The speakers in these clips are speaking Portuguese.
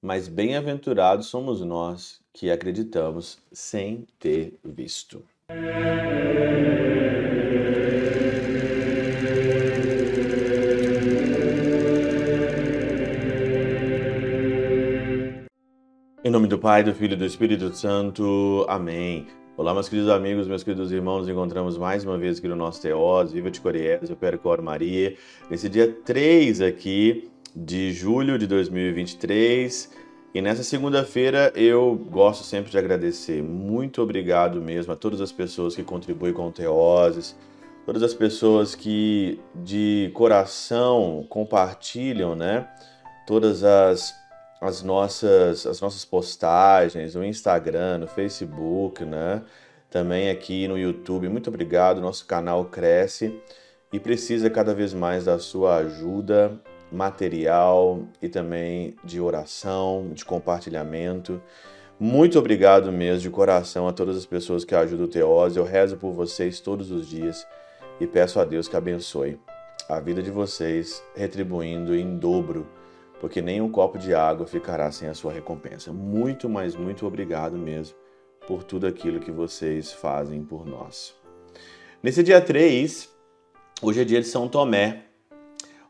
mas bem-aventurados somos nós que acreditamos sem ter visto. Em nome do Pai, do Filho e do Espírito Santo. Amém. Olá, meus queridos amigos, meus queridos irmãos, nos encontramos mais uma vez aqui no nosso Teós, Viva de Coriés, eu Percor Maria, nesse dia 3 aqui de julho de 2023. E nessa segunda-feira eu gosto sempre de agradecer. Muito obrigado mesmo a todas as pessoas que contribuem com o Teoses, todas as pessoas que de coração compartilham, né? Todas as, as, nossas, as nossas postagens no Instagram, no Facebook, né? Também aqui no YouTube. Muito obrigado. Nosso canal cresce e precisa cada vez mais da sua ajuda material e também de oração, de compartilhamento. Muito obrigado mesmo de coração a todas as pessoas que ajudam o Teose. Eu rezo por vocês todos os dias e peço a Deus que abençoe a vida de vocês, retribuindo em dobro, porque nem um copo de água ficará sem a sua recompensa. Muito, mas muito obrigado mesmo por tudo aquilo que vocês fazem por nós. Nesse dia 3, hoje é dia de São Tomé.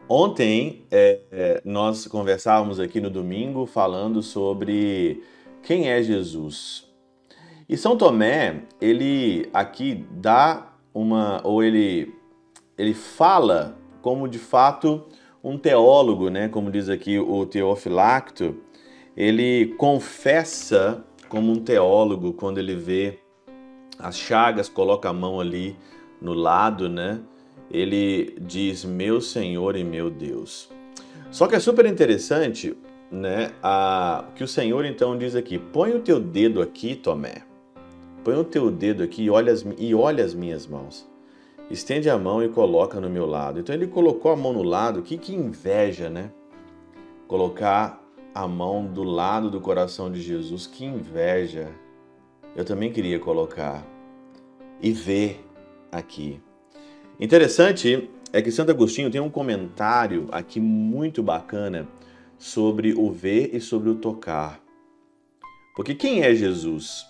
Ontem é, é, nós conversávamos aqui no domingo falando sobre quem é Jesus. E São Tomé, ele aqui dá uma, ou ele, ele fala como de fato um teólogo, né? Como diz aqui o Teofilacto, ele confessa como um teólogo quando ele vê as chagas, coloca a mão ali no lado, né? Ele diz meu Senhor e meu Deus. Só que é super interessante, né, a, que o Senhor então diz aqui: põe o teu dedo aqui, Tomé. Põe o teu dedo aqui e olha as, e olha as minhas mãos. Estende a mão e coloca no meu lado. Então ele colocou a mão no lado, que, que inveja, né? Colocar a mão do lado do coração de Jesus, que inveja. Eu também queria colocar e ver aqui. Interessante é que Santo Agostinho tem um comentário aqui muito bacana sobre o ver e sobre o tocar. Porque quem é Jesus?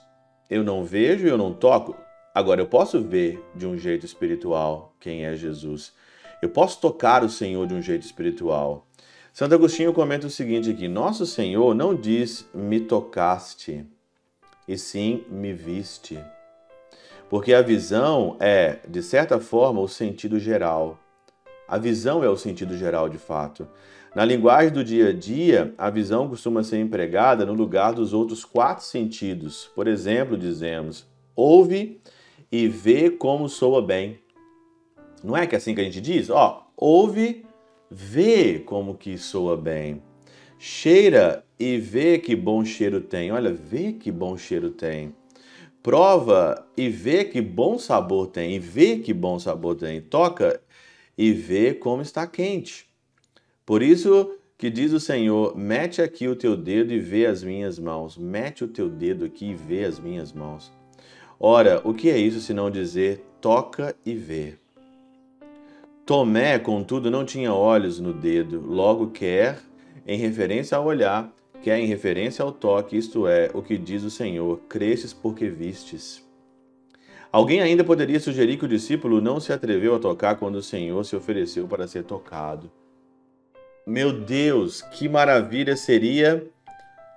Eu não vejo eu não toco. Agora, eu posso ver de um jeito espiritual quem é Jesus. Eu posso tocar o Senhor de um jeito espiritual. Santo Agostinho comenta o seguinte aqui: Nosso Senhor não diz me tocaste, e sim me viste. Porque a visão é, de certa forma, o sentido geral. A visão é o sentido geral de fato. Na linguagem do dia a dia, a visão costuma ser empregada no lugar dos outros quatro sentidos. Por exemplo, dizemos: ouve e vê como soa bem. Não é que é assim que a gente diz? Ó, ouve, vê como que soa bem. Cheira e vê que bom cheiro tem. Olha, vê que bom cheiro tem prova e vê que bom sabor tem, e vê que bom sabor tem, toca e vê como está quente. Por isso que diz o Senhor: mete aqui o teu dedo e vê as minhas mãos. Mete o teu dedo aqui e vê as minhas mãos. Ora, o que é isso senão dizer toca e vê? Tomé, contudo, não tinha olhos no dedo, logo quer, em referência ao olhar, que é em referência ao toque, isto é, o que diz o Senhor: cresces porque vistes. Alguém ainda poderia sugerir que o discípulo não se atreveu a tocar quando o Senhor se ofereceu para ser tocado. Meu Deus, que maravilha seria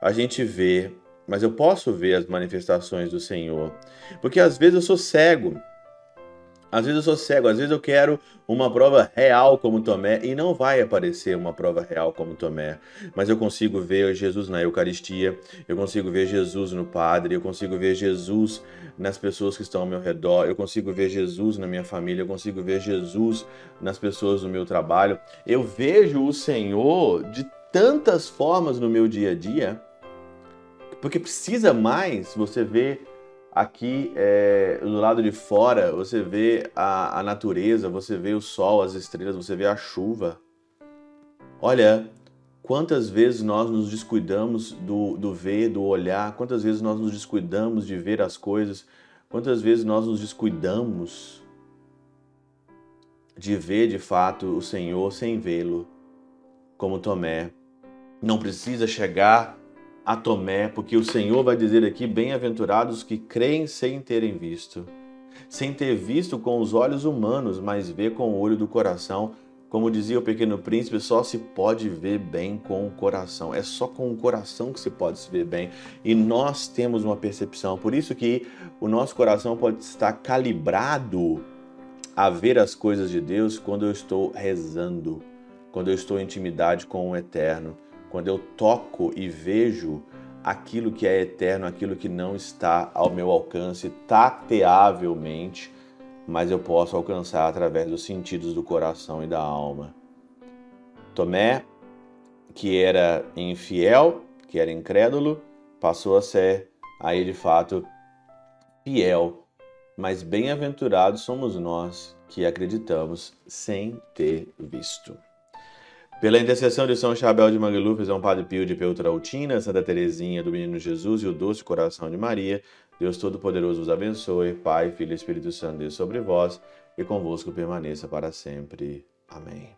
a gente ver, mas eu posso ver as manifestações do Senhor, porque às vezes eu sou cego. Às vezes eu sou cego, às vezes eu quero uma prova real como Tomé e não vai aparecer uma prova real como Tomé, mas eu consigo ver Jesus na Eucaristia, eu consigo ver Jesus no Padre, eu consigo ver Jesus nas pessoas que estão ao meu redor, eu consigo ver Jesus na minha família, eu consigo ver Jesus nas pessoas do meu trabalho. Eu vejo o Senhor de tantas formas no meu dia a dia, porque precisa mais você ver Aqui é, do lado de fora você vê a, a natureza, você vê o sol, as estrelas, você vê a chuva. Olha, quantas vezes nós nos descuidamos do, do ver, do olhar, quantas vezes nós nos descuidamos de ver as coisas, quantas vezes nós nos descuidamos de ver de fato o Senhor sem vê-lo, como Tomé. Não precisa chegar a Tomé, porque o Senhor vai dizer aqui: bem-aventurados que creem sem terem visto, sem ter visto com os olhos humanos, mas vê com o olho do coração. Como dizia o pequeno príncipe, só se pode ver bem com o coração. É só com o coração que se pode se ver bem. E nós temos uma percepção. Por isso que o nosso coração pode estar calibrado a ver as coisas de Deus quando eu estou rezando, quando eu estou em intimidade com o Eterno, quando eu toco e vejo aquilo que é eterno, aquilo que não está ao meu alcance tateavelmente, mas eu posso alcançar através dos sentidos do coração e da alma. Tomé, que era infiel, que era incrédulo, passou a ser aí de fato fiel. Mas bem-aventurados somos nós que acreditamos sem ter visto. Pela intercessão de São Chabel de Mangluf, São Padre Pio de Peutrautina, Santa Teresinha do Menino Jesus e o Doce Coração de Maria, Deus Todo-Poderoso vos abençoe, Pai, Filho e Espírito Santo, Deus sobre vós e convosco permaneça para sempre. Amém.